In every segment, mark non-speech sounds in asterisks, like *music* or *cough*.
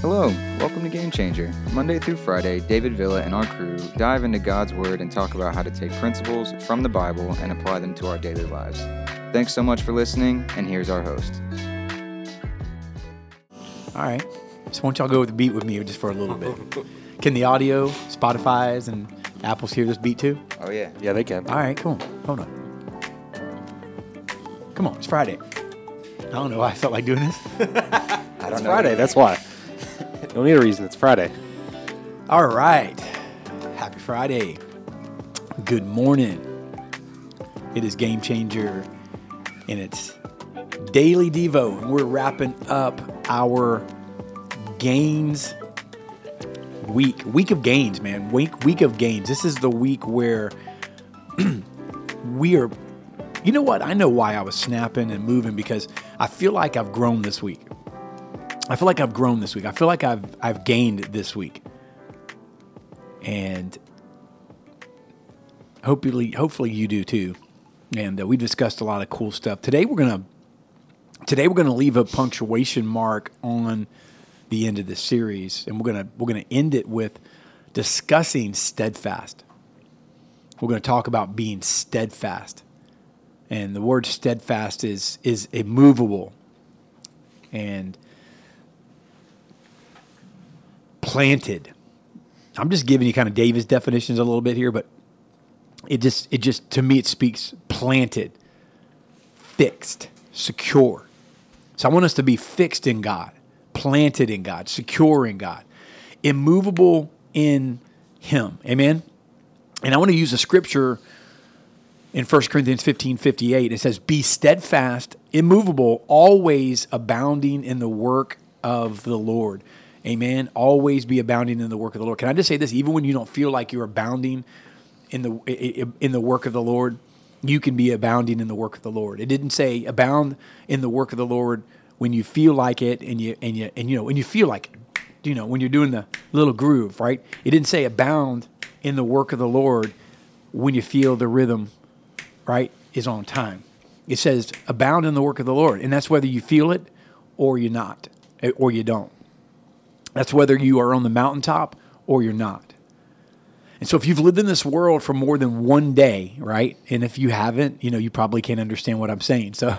Hello, welcome to Game Changer. Monday through Friday, David Villa and our crew dive into God's Word and talk about how to take principles from the Bible and apply them to our daily lives. Thanks so much for listening, and here's our host. All right. So, why don't y'all go with the beat with me just for a little bit? *laughs* Can the audio, Spotify's, and Apple's hear this beat too? Oh, yeah. Yeah, they can. All right, cool. Hold on. Come on, it's Friday. I don't know why I felt like doing this. *laughs* I don't It's know. Friday. That's why. Don't need a reason. It's Friday. All right. Happy Friday. Good morning. It is Game Changer and it's Daily Devo. And we're wrapping up our gains week. Week of gains, man. Week week of gains. This is the week where *clears throat* we are you know what? I know why I was snapping and moving because I feel like I've grown this week. I feel like I've grown this week. I feel like I've I've gained this week. And hopefully hopefully you do too. And uh, we discussed a lot of cool stuff. Today we're going to today we're going to leave a punctuation mark on the end of this series and we're going to we're going to end it with discussing steadfast. We're going to talk about being steadfast. And the word steadfast is is immovable and planted. I'm just giving you kind of Davis definitions a little bit here, but it just it just to me it speaks planted, fixed, secure. So I want us to be fixed in God, planted in God, secure in God, immovable in Him. Amen. And I want to use a scripture in 1 Corinthians 15 58. It says, Be steadfast, immovable, always abounding in the work of the Lord. Amen. Always be abounding in the work of the Lord. Can I just say this? Even when you don't feel like you're abounding in the in the work of the Lord, you can be abounding in the work of the Lord. It didn't say abound in the work of the Lord when you feel like it and you and you and you know when you feel like it. You know when you're doing the little groove, right? It didn't say abound in the work of the Lord when you feel the rhythm, right, is on time. It says abound in the work of the Lord, and that's whether you feel it or you're not, or you don't. That's whether you are on the mountaintop or you're not. And so if you've lived in this world for more than one day, right? And if you haven't, you know, you probably can't understand what I'm saying. So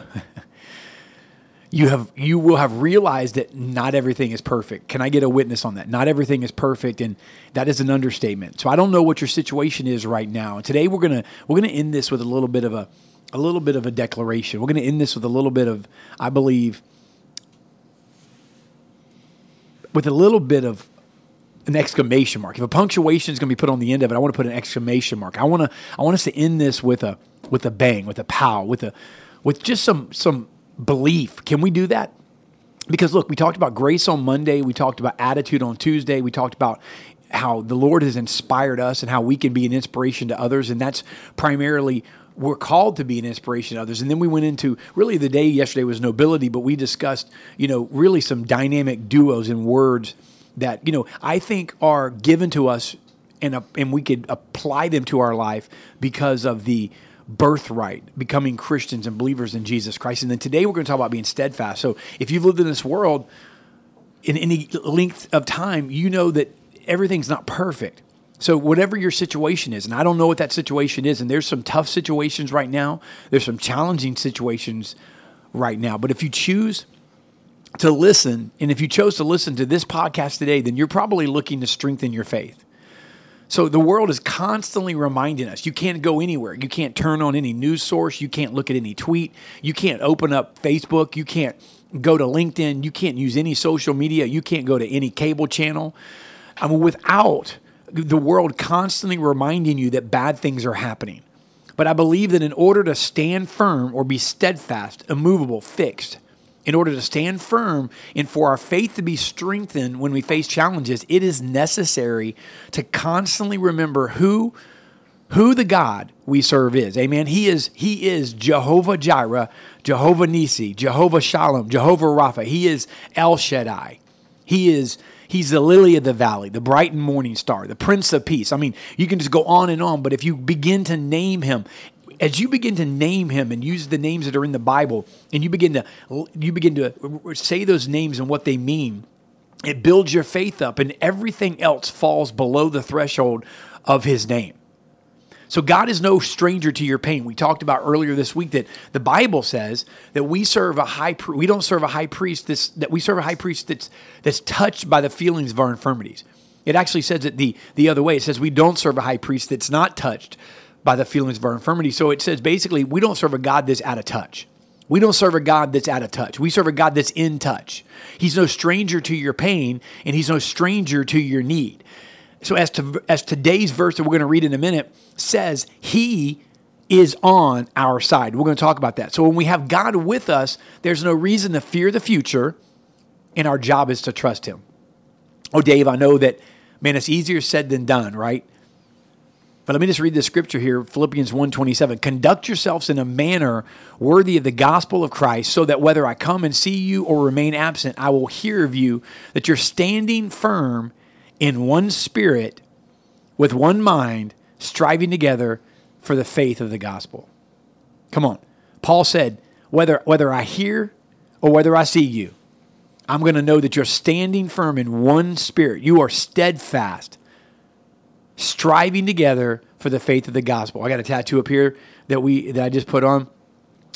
*laughs* you have you will have realized that not everything is perfect. Can I get a witness on that? Not everything is perfect and that is an understatement. So I don't know what your situation is right now. And today we're going to we're going to end this with a little bit of a a little bit of a declaration. We're going to end this with a little bit of I believe with a little bit of an exclamation mark. If a punctuation is going to be put on the end of it, I want to put an exclamation mark. I want to I want us to end this with a with a bang, with a pow, with a with just some some belief. Can we do that? Because look, we talked about grace on Monday, we talked about attitude on Tuesday, we talked about how the Lord has inspired us and how we can be an inspiration to others and that's primarily we're called to be an inspiration to others. And then we went into really the day yesterday was nobility, but we discussed, you know, really some dynamic duos and words that, you know, I think are given to us and, uh, and we could apply them to our life because of the birthright, becoming Christians and believers in Jesus Christ. And then today we're going to talk about being steadfast. So if you've lived in this world in any length of time, you know that everything's not perfect. So whatever your situation is, and I don't know what that situation is, and there's some tough situations right now, there's some challenging situations right now. But if you choose to listen, and if you chose to listen to this podcast today, then you're probably looking to strengthen your faith. So the world is constantly reminding us you can't go anywhere. You can't turn on any news source. You can't look at any tweet. You can't open up Facebook. You can't go to LinkedIn. You can't use any social media. You can't go to any cable channel. I mean, without the world constantly reminding you that bad things are happening. But I believe that in order to stand firm or be steadfast, immovable, fixed, in order to stand firm and for our faith to be strengthened when we face challenges, it is necessary to constantly remember who who the God we serve is. Amen. He is he is Jehovah Jireh, Jehovah Nisi, Jehovah Shalom, Jehovah Rapha. He is El Shaddai. He is He's the lily of the valley, the bright and morning star, the prince of peace. I mean, you can just go on and on, but if you begin to name him, as you begin to name him and use the names that are in the Bible, and you begin to you begin to say those names and what they mean, It builds your faith up, and everything else falls below the threshold of his name. So God is no stranger to your pain. We talked about earlier this week that the Bible says that we serve a high we don't serve a high priest this, that we serve a high priest that's that's touched by the feelings of our infirmities. It actually says it the the other way. It says we don't serve a high priest that's not touched by the feelings of our infirmity. So it says basically we don't serve a God that's out of touch. We don't serve a God that's out of touch. We serve a God that's in touch. He's no stranger to your pain and he's no stranger to your need. So as to as today's verse that we're going to read in a minute says, he is on our side. We're going to talk about that. So when we have God with us, there's no reason to fear the future, and our job is to trust him. Oh, Dave, I know that man, it's easier said than done, right? But let me just read the scripture here, Philippians 1:27. Conduct yourselves in a manner worthy of the gospel of Christ, so that whether I come and see you or remain absent, I will hear of you that you're standing firm in one spirit, with one mind, striving together for the faith of the gospel. Come on. Paul said, whether, whether I hear or whether I see you, I'm going to know that you're standing firm in one spirit. You are steadfast, striving together for the faith of the gospel. I got a tattoo up here that we that I just put on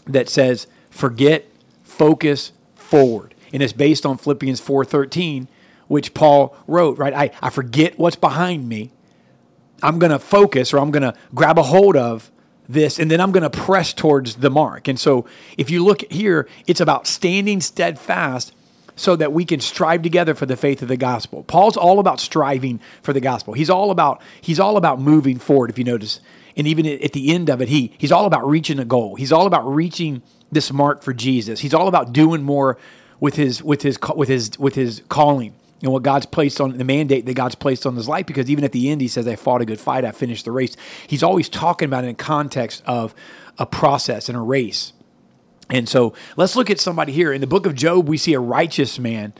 that says forget, focus, forward. And it's based on Philippians 4:13 which Paul wrote, right? I, I forget what's behind me. I'm going to focus or I'm going to grab a hold of this and then I'm going to press towards the mark. And so if you look here, it's about standing steadfast so that we can strive together for the faith of the gospel. Paul's all about striving for the gospel. He's all about he's all about moving forward if you notice. And even at the end of it, he he's all about reaching a goal. He's all about reaching this mark for Jesus. He's all about doing more with his with his with his with his calling and what God's placed on the mandate that God's placed on his life. Because even at the end, he says, I fought a good fight, I finished the race. He's always talking about it in context of a process and a race. And so let's look at somebody here. In the book of Job, we see a righteous man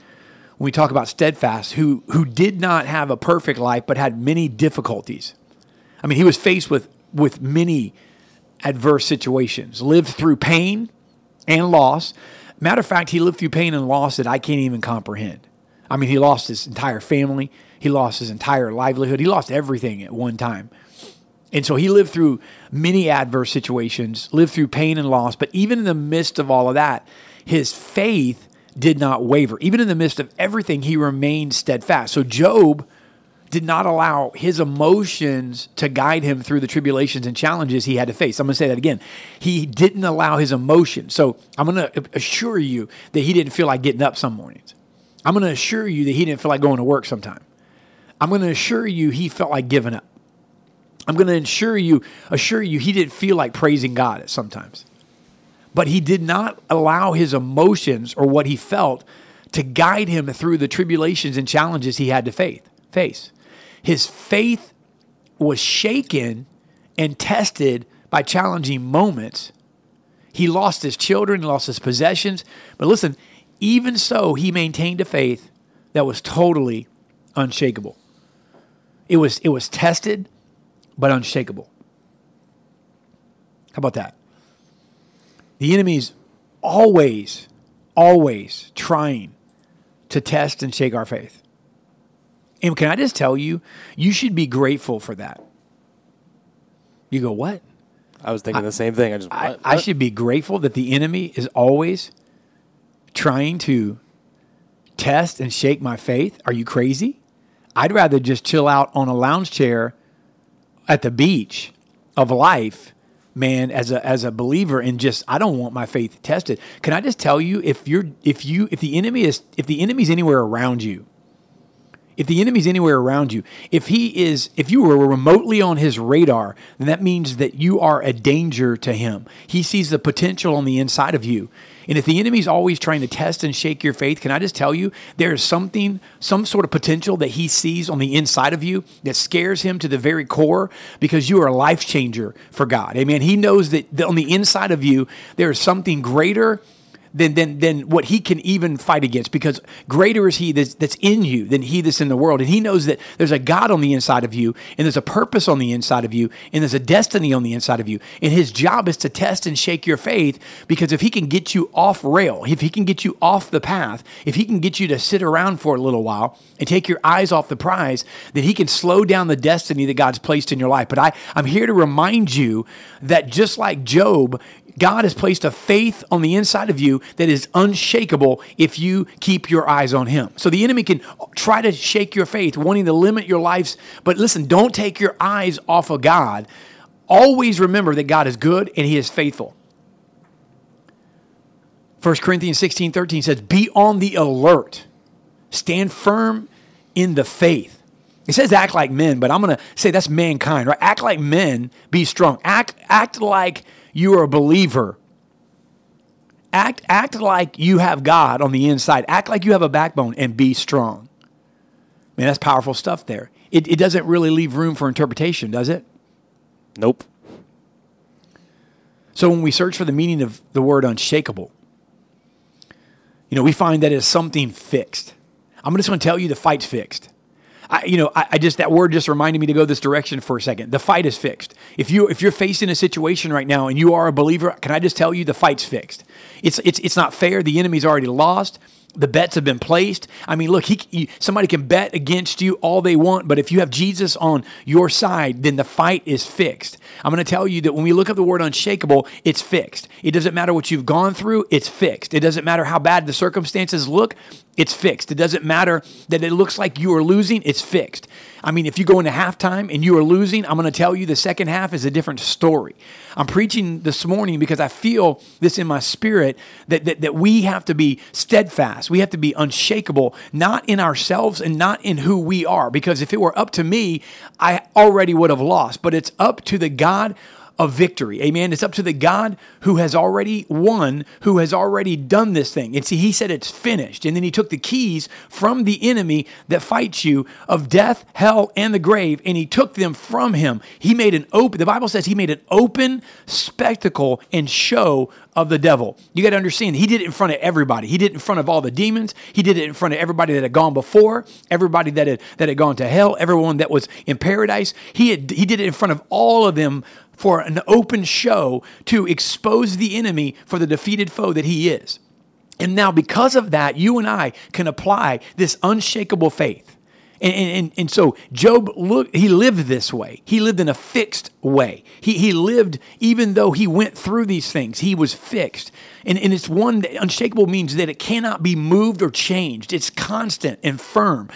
when we talk about steadfast who who did not have a perfect life but had many difficulties. I mean, he was faced with with many adverse situations, lived through pain and loss. Matter of fact, he lived through pain and loss that I can't even comprehend. I mean, he lost his entire family, he lost his entire livelihood, he lost everything at one time. And so he lived through many adverse situations, lived through pain and loss, but even in the midst of all of that, his faith did not waver. Even in the midst of everything, he remained steadfast. So Job did not allow his emotions to guide him through the tribulations and challenges he had to face. I'm going to say that again. He didn't allow his emotions. So I'm going to assure you that he didn't feel like getting up some mornings. I'm going to assure you that he didn't feel like going to work sometime. I'm going to assure you he felt like giving up. I'm going to assure you, assure you he didn't feel like praising God at sometimes. But he did not allow his emotions or what he felt to guide him through the tribulations and challenges he had to faith, face. His faith was shaken and tested by challenging moments. He lost his children, he lost his possessions. But listen, even so, he maintained a faith that was totally unshakable. It was, it was tested, but unshakable. How about that? The enemy's always, always trying to test and shake our faith. And can I just tell you, you should be grateful for that. You go, what? I was thinking I, the same thing. I just, I, I should be grateful that the enemy is always trying to test and shake my faith? Are you crazy? I'd rather just chill out on a lounge chair at the beach of life, man, as a as a believer and just I don't want my faith tested. Can I just tell you if you're if you if the enemy is if the enemy's anywhere around you, if the enemy's anywhere around you, if he is, if you were remotely on his radar, then that means that you are a danger to him. He sees the potential on the inside of you. And if the enemy's always trying to test and shake your faith, can I just tell you there is something, some sort of potential that he sees on the inside of you that scares him to the very core because you are a life changer for God. Amen. He knows that on the inside of you, there is something greater than, than, than what he can even fight against because greater is he that's, that's in you than he that's in the world. And he knows that there's a God on the inside of you, and there's a purpose on the inside of you, and there's a destiny on the inside of you. And his job is to test and shake your faith because if he can get you off rail, if he can get you off the path, if he can get you to sit around for a little while and take your eyes off the prize, then he can slow down the destiny that God's placed in your life. But I, I'm here to remind you that just like Job, God has placed a faith on the inside of you that is unshakable if you keep your eyes on Him. So the enemy can try to shake your faith, wanting to limit your lives. But listen, don't take your eyes off of God. Always remember that God is good and He is faithful. 1 Corinthians 16 13 says, Be on the alert, stand firm in the faith. It says act like men, but I'm going to say that's mankind, right? Act like men, be strong. Act, act like you are a believer. Act, act like you have God on the inside. Act like you have a backbone and be strong. Man, that's powerful stuff there. It, it doesn't really leave room for interpretation, does it? Nope. So when we search for the meaning of the word unshakable, you know, we find that it's something fixed. I'm just going to tell you the fight's fixed. I, you know, I, I, just that word just reminded me to go this direction for a second. The fight is fixed. If you if you're facing a situation right now and you are a believer, can I just tell you the fight's fixed? It's it's it's not fair. The enemy's already lost. The bets have been placed. I mean, look, he, somebody can bet against you all they want, but if you have Jesus on your side, then the fight is fixed. I'm going to tell you that when we look up the word unshakable, it's fixed. It doesn't matter what you've gone through, it's fixed. It doesn't matter how bad the circumstances look, it's fixed. It doesn't matter that it looks like you are losing, it's fixed. I mean, if you go into halftime and you are losing, I'm going to tell you the second half is a different story. I'm preaching this morning because I feel this in my spirit that, that, that we have to be steadfast. We have to be unshakable, not in ourselves and not in who we are. Because if it were up to me, I already would have lost. But it's up to the God of victory. Amen. It's up to the God who has already won, who has already done this thing. And see, he said it's finished. And then he took the keys from the enemy that fights you of death, hell, and the grave, and he took them from him. He made an open, the Bible says he made an open spectacle and show of the devil. You got to understand, he did it in front of everybody. He did it in front of all the demons. He did it in front of everybody that had gone before, everybody that had, that had gone to hell, everyone that was in paradise. He, had, he did it in front of all of them for an open show to expose the enemy for the defeated foe that he is. And now, because of that, you and I can apply this unshakable faith. And, and, and, so Job look, he lived this way. He lived in a fixed way. He, he lived, even though he went through these things, he was fixed. And, and it's one that unshakable means that it cannot be moved or changed. It's constant and firm.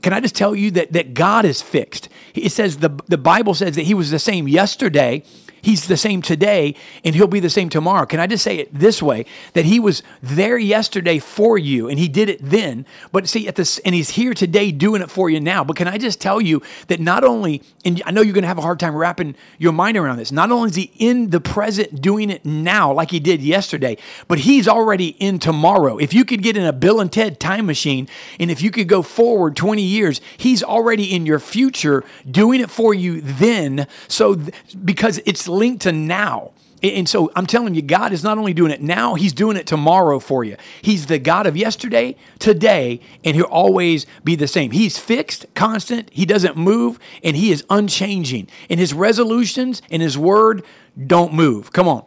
Can I just tell you that, that God is fixed? It says the, the Bible says that He was the same yesterday, He's the same today and he'll be the same tomorrow. Can I just say it this way that he was there yesterday for you and he did it then, but see at this and he's here today doing it for you now. But can I just tell you that not only and I know you're going to have a hard time wrapping your mind around this. Not only is he in the present doing it now like he did yesterday, but he's already in tomorrow. If you could get in a Bill and Ted time machine and if you could go forward 20 years, he's already in your future doing it for you then. So th- because it's linked to now. And so I'm telling you, God is not only doing it now, He's doing it tomorrow for you. He's the God of yesterday, today, and He'll always be the same. He's fixed, constant, He doesn't move, and He is unchanging. And His resolutions and His word don't move. Come on.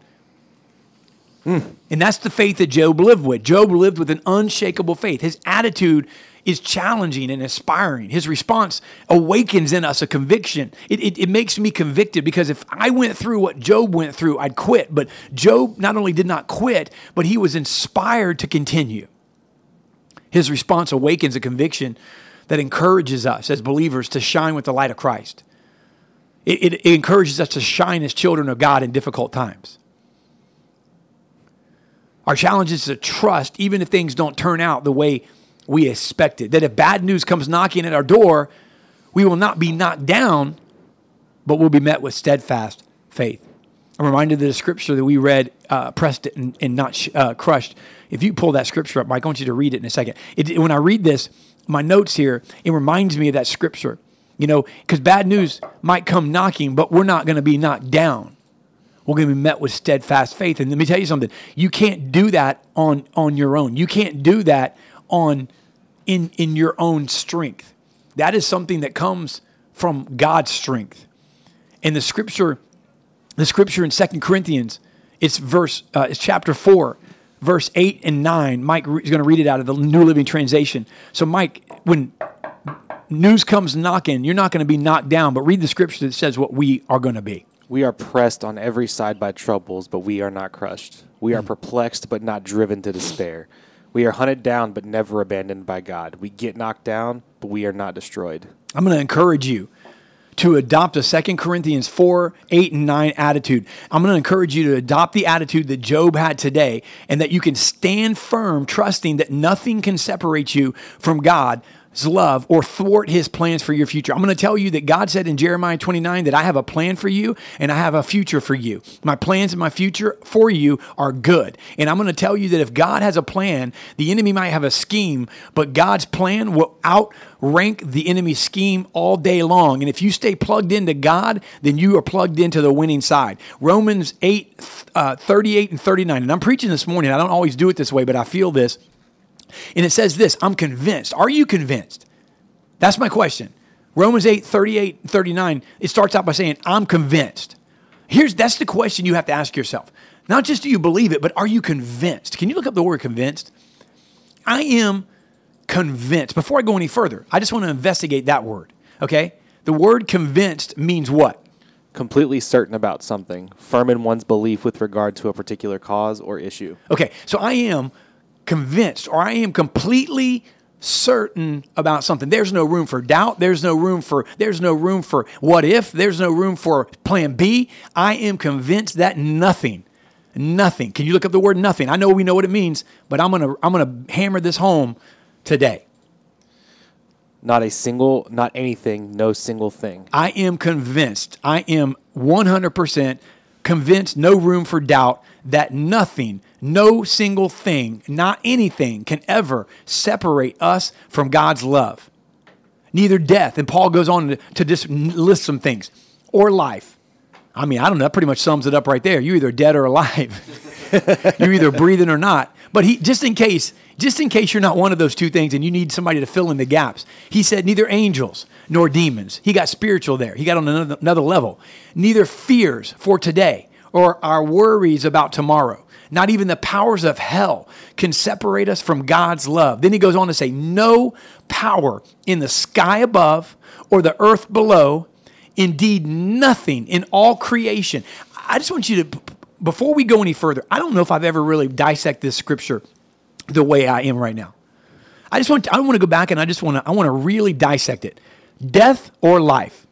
Mm. And that's the faith that Job lived with. Job lived with an unshakable faith. His attitude is challenging and inspiring. His response awakens in us a conviction. It, it, it, makes me convicted because if I went through what Job went through, I'd quit. But Job not only did not quit, but he was inspired to continue. His response awakens a conviction that encourages us as believers to shine with the light of Christ. It, it, it encourages us to shine as children of God in difficult times. Our challenge is to trust, even if things don't turn out the way we expect it. That if bad news comes knocking at our door, we will not be knocked down, but we'll be met with steadfast faith. I'm reminded of the scripture that we read, uh, pressed and, and not sh- uh, crushed. If you pull that scripture up, Mike, I want you to read it in a second. It, when I read this, my notes here, it reminds me of that scripture. You know, because bad news might come knocking, but we're not going to be knocked down. we're going to be met with steadfast faith. And let me tell you something. You can't do that on, on your own. You can't do that on in, in your own strength. That is something that comes from God's strength. And the scripture, the scripture in Second Corinthians, it's verse, uh, it's chapter 4, verse 8 and 9. Mike is going to read it out of the New Living Translation. So, Mike, when news comes knocking, you're not going to be knocked down, but read the scripture that says what we are going to be. We are pressed on every side by troubles, but we are not crushed. We are perplexed, but not driven to despair. We are hunted down, but never abandoned by God. We get knocked down, but we are not destroyed. I'm going to encourage you to adopt a 2 Corinthians 4, 8, and 9 attitude. I'm going to encourage you to adopt the attitude that Job had today and that you can stand firm, trusting that nothing can separate you from God love or thwart his plans for your future. I'm going to tell you that God said in Jeremiah 29 that I have a plan for you and I have a future for you. My plans and my future for you are good. And I'm going to tell you that if God has a plan, the enemy might have a scheme, but God's plan will outrank the enemy's scheme all day long. And if you stay plugged into God, then you are plugged into the winning side. Romans 8, uh, 38 and 39. And I'm preaching this morning. I don't always do it this way, but I feel this. And it says this I'm convinced. Are you convinced? That's my question. Romans 8, 38, 39, it starts out by saying, I'm convinced. Here's that's the question you have to ask yourself. Not just do you believe it, but are you convinced? Can you look up the word convinced? I am convinced. Before I go any further, I just want to investigate that word. Okay? The word convinced means what? Completely certain about something, firm in one's belief with regard to a particular cause or issue. Okay, so I am convinced or I am completely certain about something. There's no room for doubt. There's no room for there's no room for what if. There's no room for plan B. I am convinced that nothing nothing. Can you look up the word nothing? I know we know what it means, but I'm going to I'm going to hammer this home today. Not a single, not anything, no single thing. I am convinced. I am 100% convinced, no room for doubt that nothing, no single thing, not anything can ever separate us from God's love. Neither death, and Paul goes on to, just list some things, or life. I mean, I don't know, that pretty much sums it up right there. You're either dead or alive. *laughs* You're either breathing or not. But he, just in case, just in case you're not one of those two things and you need somebody to fill in the gaps, he said, neither angels nor demons. He got spiritual there. He got on another, another level. Neither fears for today or our worries about tomorrow. Not even the powers of hell can separate us from God's love. Then he goes on to say, No power in the sky above or the earth below, indeed, nothing in all creation. I just want you to, before we go any further, I don't know if I've ever really dissected this scripture the way I am right now. I just want, I want to go back and I just want to, I want to really dissect it. Death or life.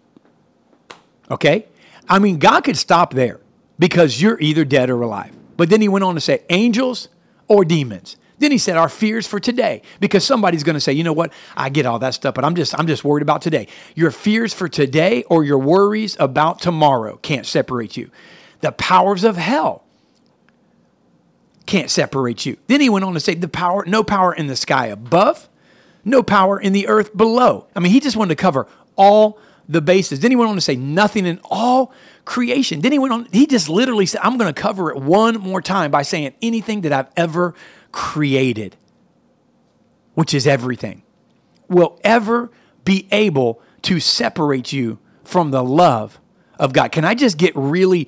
Okay? I mean, God could stop there because you're either dead or alive. But then he went on to say, angels or demons. Then he said, our fears for today, because somebody's going to say, you know what? I get all that stuff, but I'm just, I'm just worried about today. Your fears for today or your worries about tomorrow can't separate you. The powers of hell can't separate you. Then he went on to say, the power, no power in the sky above, no power in the earth below. I mean, he just wanted to cover all the bases. Then he went on to say, nothing in all creation. Then he went on, he just literally said, I'm going to cover it one more time by saying anything that I've ever created, which is everything, will ever be able to separate you from the love of God. Can I just get really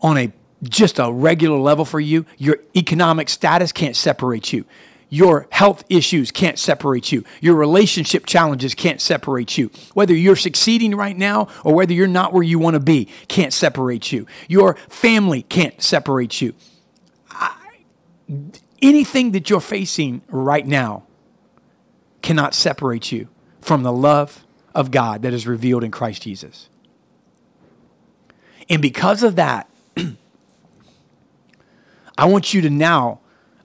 on a just a regular level for you? Your economic status can't separate you. Your health issues can't separate you. Your relationship challenges can't separate you. Whether you're succeeding right now or whether you're not where you want to be can't separate you. Your family can't separate you. I, anything that you're facing right now cannot separate you from the love of God that is revealed in Christ Jesus. And because of that, *clears throat* I want you to now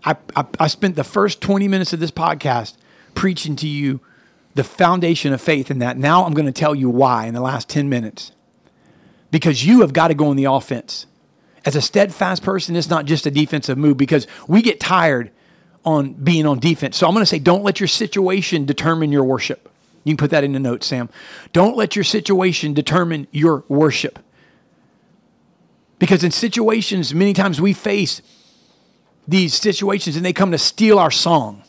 I, I, I spent the first 20 minutes of this podcast preaching to you the foundation of faith in that. Now I'm going to tell you why in the last 10 minutes. Because you have got to go on the offense. As a steadfast person, it's not just a defensive move because we get tired on being on defense. So I'm going to say, don't let your situation determine your worship. You can put that in the notes, Sam. Don't let your situation determine your worship. Because in situations, many times we face these situations and they come to steal our song.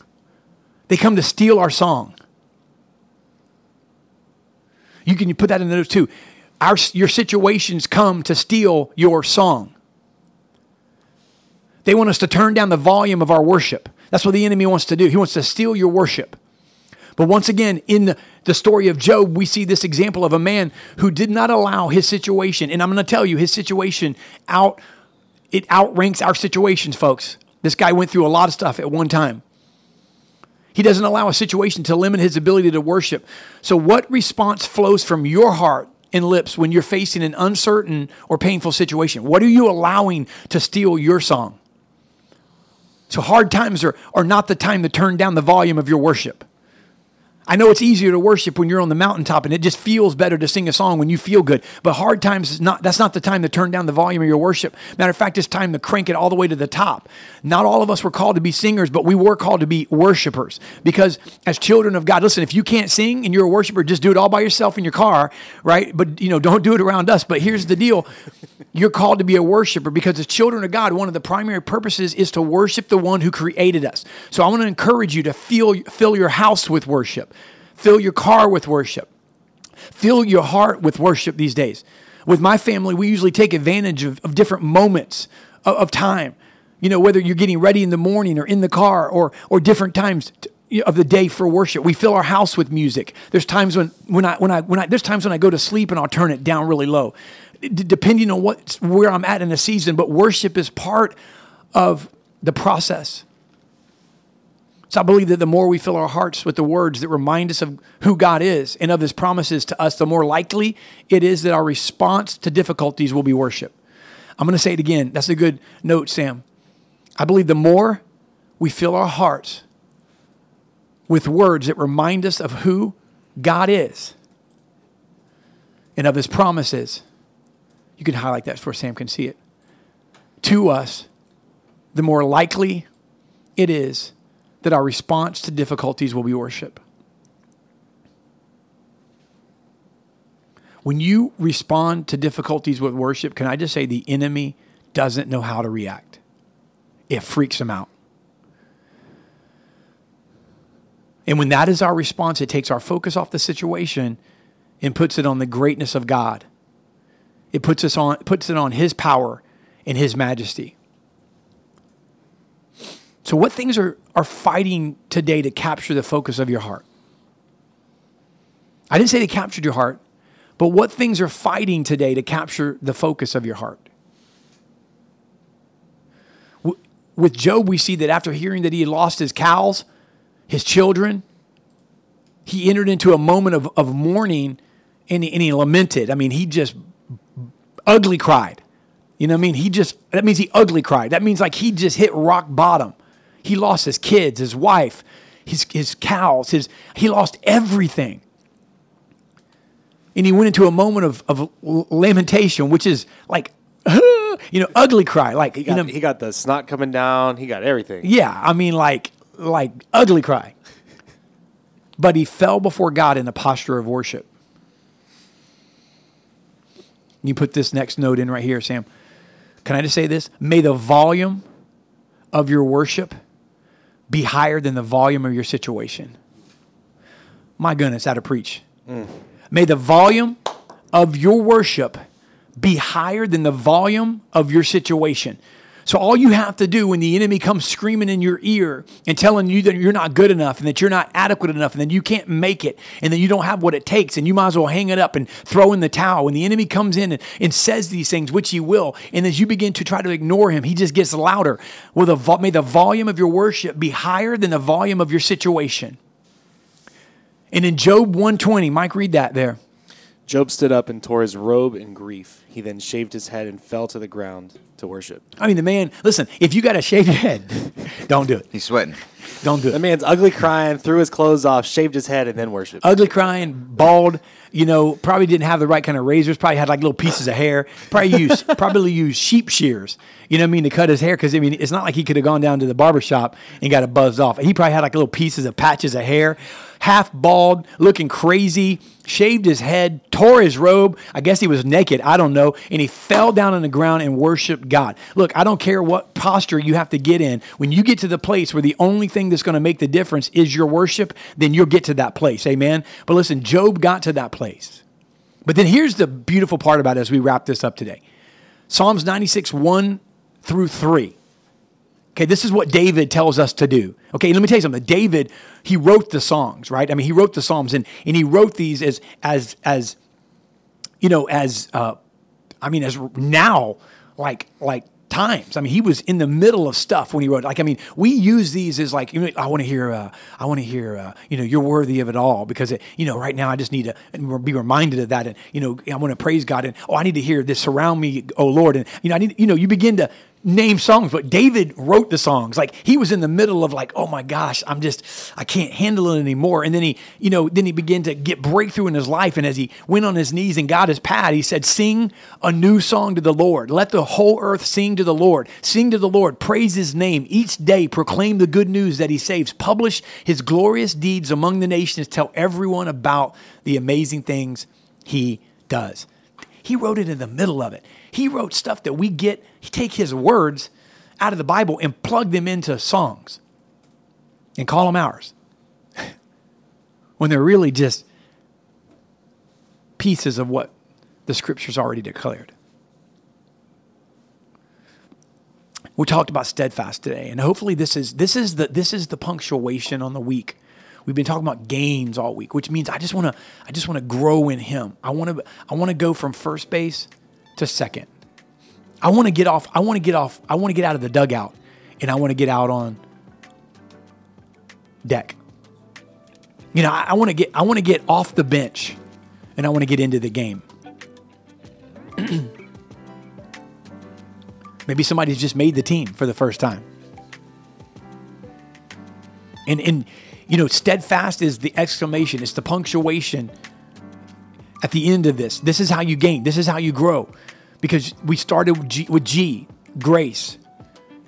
They come to steal our song. You can put that in the notes too. Our, your situations come to steal your song. They want us to turn down the volume of our worship. That's what the enemy wants to do. He wants to steal your worship. But once again, in the, the story of Job, we see this example of a man who did not allow his situation, and I'm going to tell you, his situation out it outranks our situations, folks. This guy went through a lot of stuff at one time. He doesn't allow a situation to limit his ability to worship. So, what response flows from your heart and lips when you're facing an uncertain or painful situation? What are you allowing to steal your song? So, hard times are, are not the time to turn down the volume of your worship. I know it's easier to worship when you're on the mountaintop and it just feels better to sing a song when you feel good. But hard times is not that's not the time to turn down the volume of your worship. Matter of fact, it's time to crank it all the way to the top. Not all of us were called to be singers, but we were called to be worshipers. Because as children of God, listen, if you can't sing and you're a worshiper, just do it all by yourself in your car, right? But you know, don't do it around us. But here's the deal. You're called to be a worshiper because as children of God, one of the primary purposes is to worship the one who created us. So I want to encourage you to fill fill your house with worship. Fill your car with worship. Fill your heart with worship these days. With my family, we usually take advantage of, of different moments of, of, time. You know, whether you're getting ready in the morning or in the car or, or different times of the day for worship. We fill our house with music. There's times when, when I, when I, when I, there's times when I go to sleep and I'll turn it down really low, D- depending on what, where I'm at in the season. But worship is part of the process. So I believe that the more we fill our hearts with the words that remind us of who God is and of his promises to us, the more likely it is that our response to difficulties will be worship. I'm going to say it again. That's a good note, Sam. I believe the more we fill our hearts with words that remind us of who God is and of his promises, you can highlight that so Sam can see it, to us, the more likely it is that our response to difficulties will be worship. When you respond to difficulties with worship, can I just say the enemy doesn't know how to react? It freaks him out. And when that is our response, it takes our focus off the situation and puts it on the greatness of God. It puts us on puts it on his power and his majesty. So, what things are, are fighting today to capture the focus of your heart? I didn't say they captured your heart, but what things are fighting today to capture the focus of your heart? With Job, we see that after hearing that he had lost his cows, his children, he entered into a moment of, of mourning and he, and he lamented. I mean, he just ugly cried. You know what I mean? He just, that means he ugly cried. That means like he just hit rock bottom. He lost his kids, his wife, his, his cows, his, he lost everything. And he went into a moment of, of lamentation, which is like, *laughs* you know, ugly cry. Like he got, you know, he got the snot coming down. He got everything. Yeah, I mean, like, like ugly cry. But he fell before God in a posture of worship. You put this next note in right here, Sam. Can I just say this? May the volume of your worship be higher than the volume of your situation. My goodness, how to preach. Mm. May the volume of your worship be higher than the volume of your situation. So all you have to do when the enemy comes screaming in your ear and telling you that you're not good enough and that you're not adequate enough and that you can't make it and that you don't have what it takes and you might as well hang it up and throw in the towel. When the enemy comes in and, and says these things, which he will, and as you begin to try to ignore him, he just gets louder. Well, the, may the volume of your worship be higher than the volume of your situation. And in Job 120, Mike, read that there. Job stood up and tore his robe in grief. He then shaved his head and fell to the ground. To worship. I mean, the man. Listen, if you got to shave your head, *laughs* don't do it. He's sweating. Don't do it. The man's ugly crying, threw his clothes off, shaved his head, and then worshiped. Ugly crying, bald. You know, probably didn't have the right kind of razors. Probably had like little pieces of hair. Probably used *laughs* probably used sheep shears. You know what I mean to cut his hair because I mean it's not like he could have gone down to the barber shop and got it buzzed off. He probably had like little pieces of patches of hair, half bald, looking crazy. Shaved his head, tore his robe. I guess he was naked. I don't know. And he fell down on the ground and worshiped God. Look, I don't care what posture you have to get in. When you get to the place where the only thing that's going to make the difference is your worship, then you'll get to that place. Amen. But listen, Job got to that place. But then here's the beautiful part about it as we wrap this up today Psalms 96, 1 through 3. Okay, this is what David tells us to do. Okay, let me tell you something. David, he wrote the songs, right? I mean, he wrote the Psalms and, and he wrote these as as as you know, as uh I mean, as now, like like times. I mean, he was in the middle of stuff when he wrote. Like, I mean, we use these as like, you know, I want to hear, uh, I want to hear, uh, you know, you're worthy of it all because, it, you know, right now I just need to be reminded of that, and you know, I want to praise God, and oh, I need to hear this. Surround me, oh Lord, and you know, I need, you know, you begin to name songs, but David wrote the songs. Like he was in the middle of like, oh my gosh, I'm just, I can't handle it anymore. And then he, you know, then he began to get breakthrough in his life. And as he went on his knees and got his pad, he said, sing a new song to the Lord. Let the whole earth sing to the Lord. Sing to the Lord. Praise his name. Each day proclaim the good news that he saves. Publish his glorious deeds among the nations. Tell everyone about the amazing things he does. He wrote it in the middle of it. He wrote stuff that we get, he take his words out of the Bible and plug them into songs and call them ours. *laughs* when they're really just pieces of what the scriptures already declared. We talked about steadfast today, and hopefully this is this is the this is the punctuation on the week. We've been talking about gains all week, which means I just want to I just want to grow in him. I want to I want to go from first base to second. I want to get off I want to get off I want to get out of the dugout and I want to get out on deck. You know, I, I want to get I want to get off the bench and I want to get into the game. *clears throat* Maybe somebody's just made the team for the first time. And and you know, steadfast is the exclamation, it's the punctuation at the end of this. This is how you gain, this is how you grow. Because we started with G, with G grace.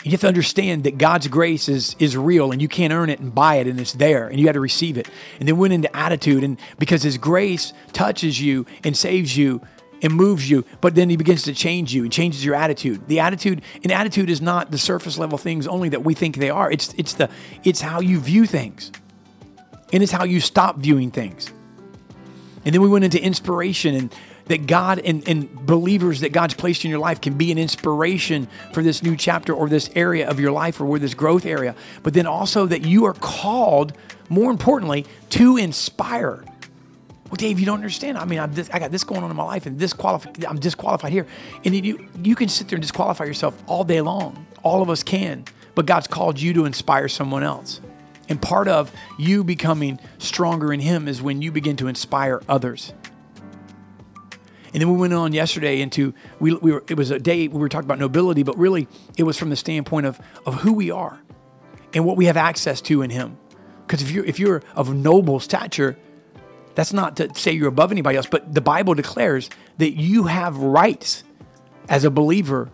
You have to understand that God's grace is is real and you can't earn it and buy it and it's there and you got to receive it. And then went into attitude and because his grace touches you and saves you and moves you, but then he begins to change you and changes your attitude. The attitude an attitude is not the surface level things only that we think they are. It's it's the it's how you view things. And it's how you stop viewing things. And then we went into inspiration and that God and, and believers that God's placed in your life can be an inspiration for this new chapter or this area of your life or where this growth area. But then also that you are called, more importantly, to inspire. Well, Dave, you don't understand. I mean, I'm this, I got this going on in my life, and this. I'm disqualified here, and you you can sit there and disqualify yourself all day long. All of us can, but God's called you to inspire someone else. And part of you becoming stronger in Him is when you begin to inspire others. And then we went on yesterday into we, we were it was a day we were talking about nobility, but really it was from the standpoint of of who we are and what we have access to in Him. Because if you're if you're of noble stature, that's not to say you're above anybody else, but the Bible declares that you have rights as a believer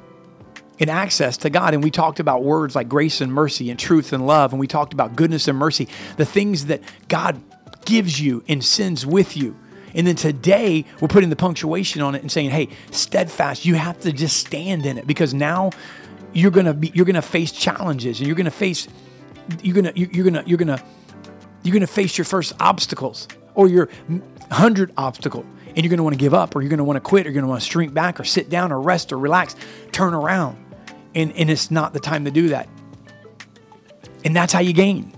in access to God. And we talked about words like grace and mercy and truth and love. And we talked about goodness and mercy, the things that God gives you and sends with you. And then today we're putting the punctuation on it and saying, hey, steadfast, you have to just stand in it because now you're gonna be you're gonna face challenges and you're gonna face you're gonna you're gonna you're gonna you're gonna face your first obstacles or your hundred obstacle and you're gonna want to give up or you're gonna want to quit or you're gonna want to shrink back or sit down or rest or relax, turn around. And, and it's not the time to do that. And that's how you gain.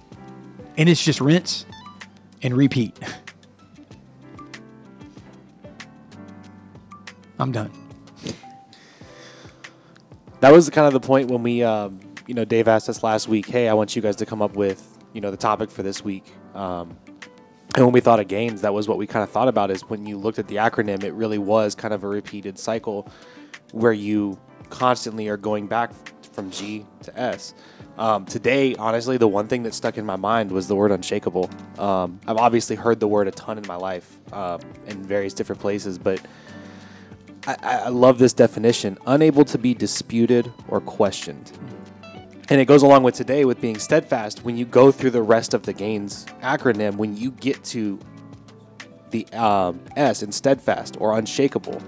And it's just rinse and repeat. *laughs* I'm done. That was kind of the point when we, um, you know, Dave asked us last week, "Hey, I want you guys to come up with, you know, the topic for this week." Um, and when we thought of gains, that was what we kind of thought about. Is when you looked at the acronym, it really was kind of a repeated cycle, where you constantly are going back from G to S. Um, today, honestly, the one thing that stuck in my mind was the word unshakable. Um, I've obviously heard the word a ton in my life um, in various different places, but I, I love this definition unable to be disputed or questioned. And it goes along with today with being steadfast. When you go through the rest of the gains acronym, when you get to the um, S in steadfast or unshakable,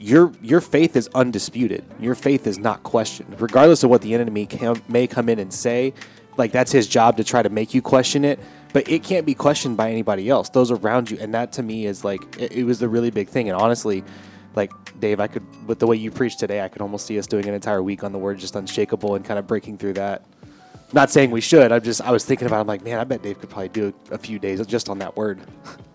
your your faith is undisputed. Your faith is not questioned, regardless of what the enemy can, may come in and say. Like that's his job to try to make you question it, but it can't be questioned by anybody else. Those around you, and that to me is like it, it was the really big thing. And honestly, like Dave, I could with the way you preached today, I could almost see us doing an entire week on the word just unshakable and kind of breaking through that. Not saying we should. I'm just I was thinking about. It, I'm like, man, I bet Dave could probably do a few days just on that word. *laughs*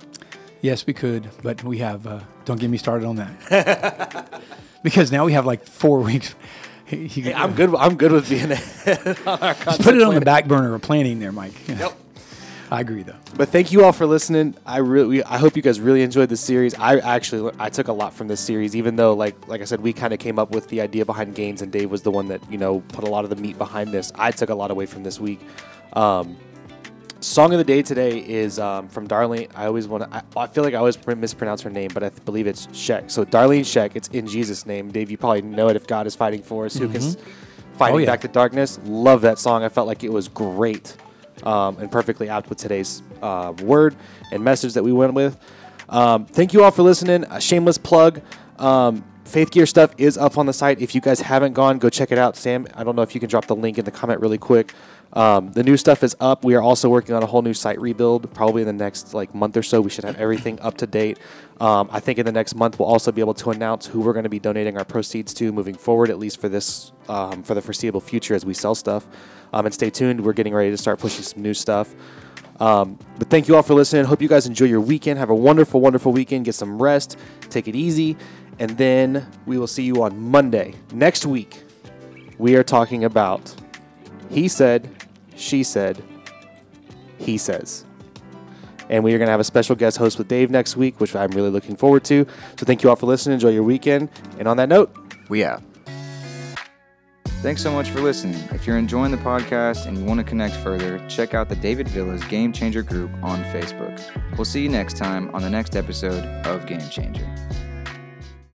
Yes, we could, but we have. Uh, don't get me started on that. *laughs* because now we have like four *laughs* weeks. He, he, Hey, I'm good. I'm good with being on *laughs* our Just put it on the back burner of planning there, Mike. Yep. I agree, though. But thank you all for listening. I really, I hope you guys really enjoyed the series. I actually, I took a lot from this series, even though, like, like I said, we kind of came up with the idea behind gains, and Dave was the one that you know put a lot of the meat behind this. I took a lot away from this week. Um, song of the day today is um, from Darlene. I always want to. I, I feel like I always mispronounce her name, but I th- believe it's Zschech. So Darlene Zschech. It's in Jesus' name. Dave, you probably know it. If God is fighting for us, who can s- fighting Oh, yeah. back the darkness? Love that song. I felt like it was great um, and perfectly apt with today's uh, word and message that we went with. Um, thank you all for listening. A shameless plug. Um, Faith Gear stuff is up on the site. If you guys haven't gone, go check it out. Sam, I don't know if you can drop the link in the comment really quick. Um, the new stuff is up. We are also working on a whole new site rebuild. Probably in the next like month or so, we should have everything up to date. Um, I think in the next month we'll also be able to announce who we're going to be donating our proceeds to moving forward, at least for this um, for the foreseeable future as we sell stuff. Um, and stay tuned. We're getting ready to start pushing some new stuff. Um, but thank you all for listening. Hope you guys enjoy your weekend. Have a wonderful, wonderful weekend. Get some rest. Take it easy. And then we will see you on Monday. Next week, we are talking about he said, she said, he says. And we are going to have a special guest host with Dave next week, which I'm really looking forward to. So thank you all for listening. Enjoy your weekend. And on that note, We out. Thanks so much for listening. If you're enjoying the podcast and you want to connect further, check out the David Villas Game Changer group on Facebook. We'll see you next time on the next episode of Game Changer.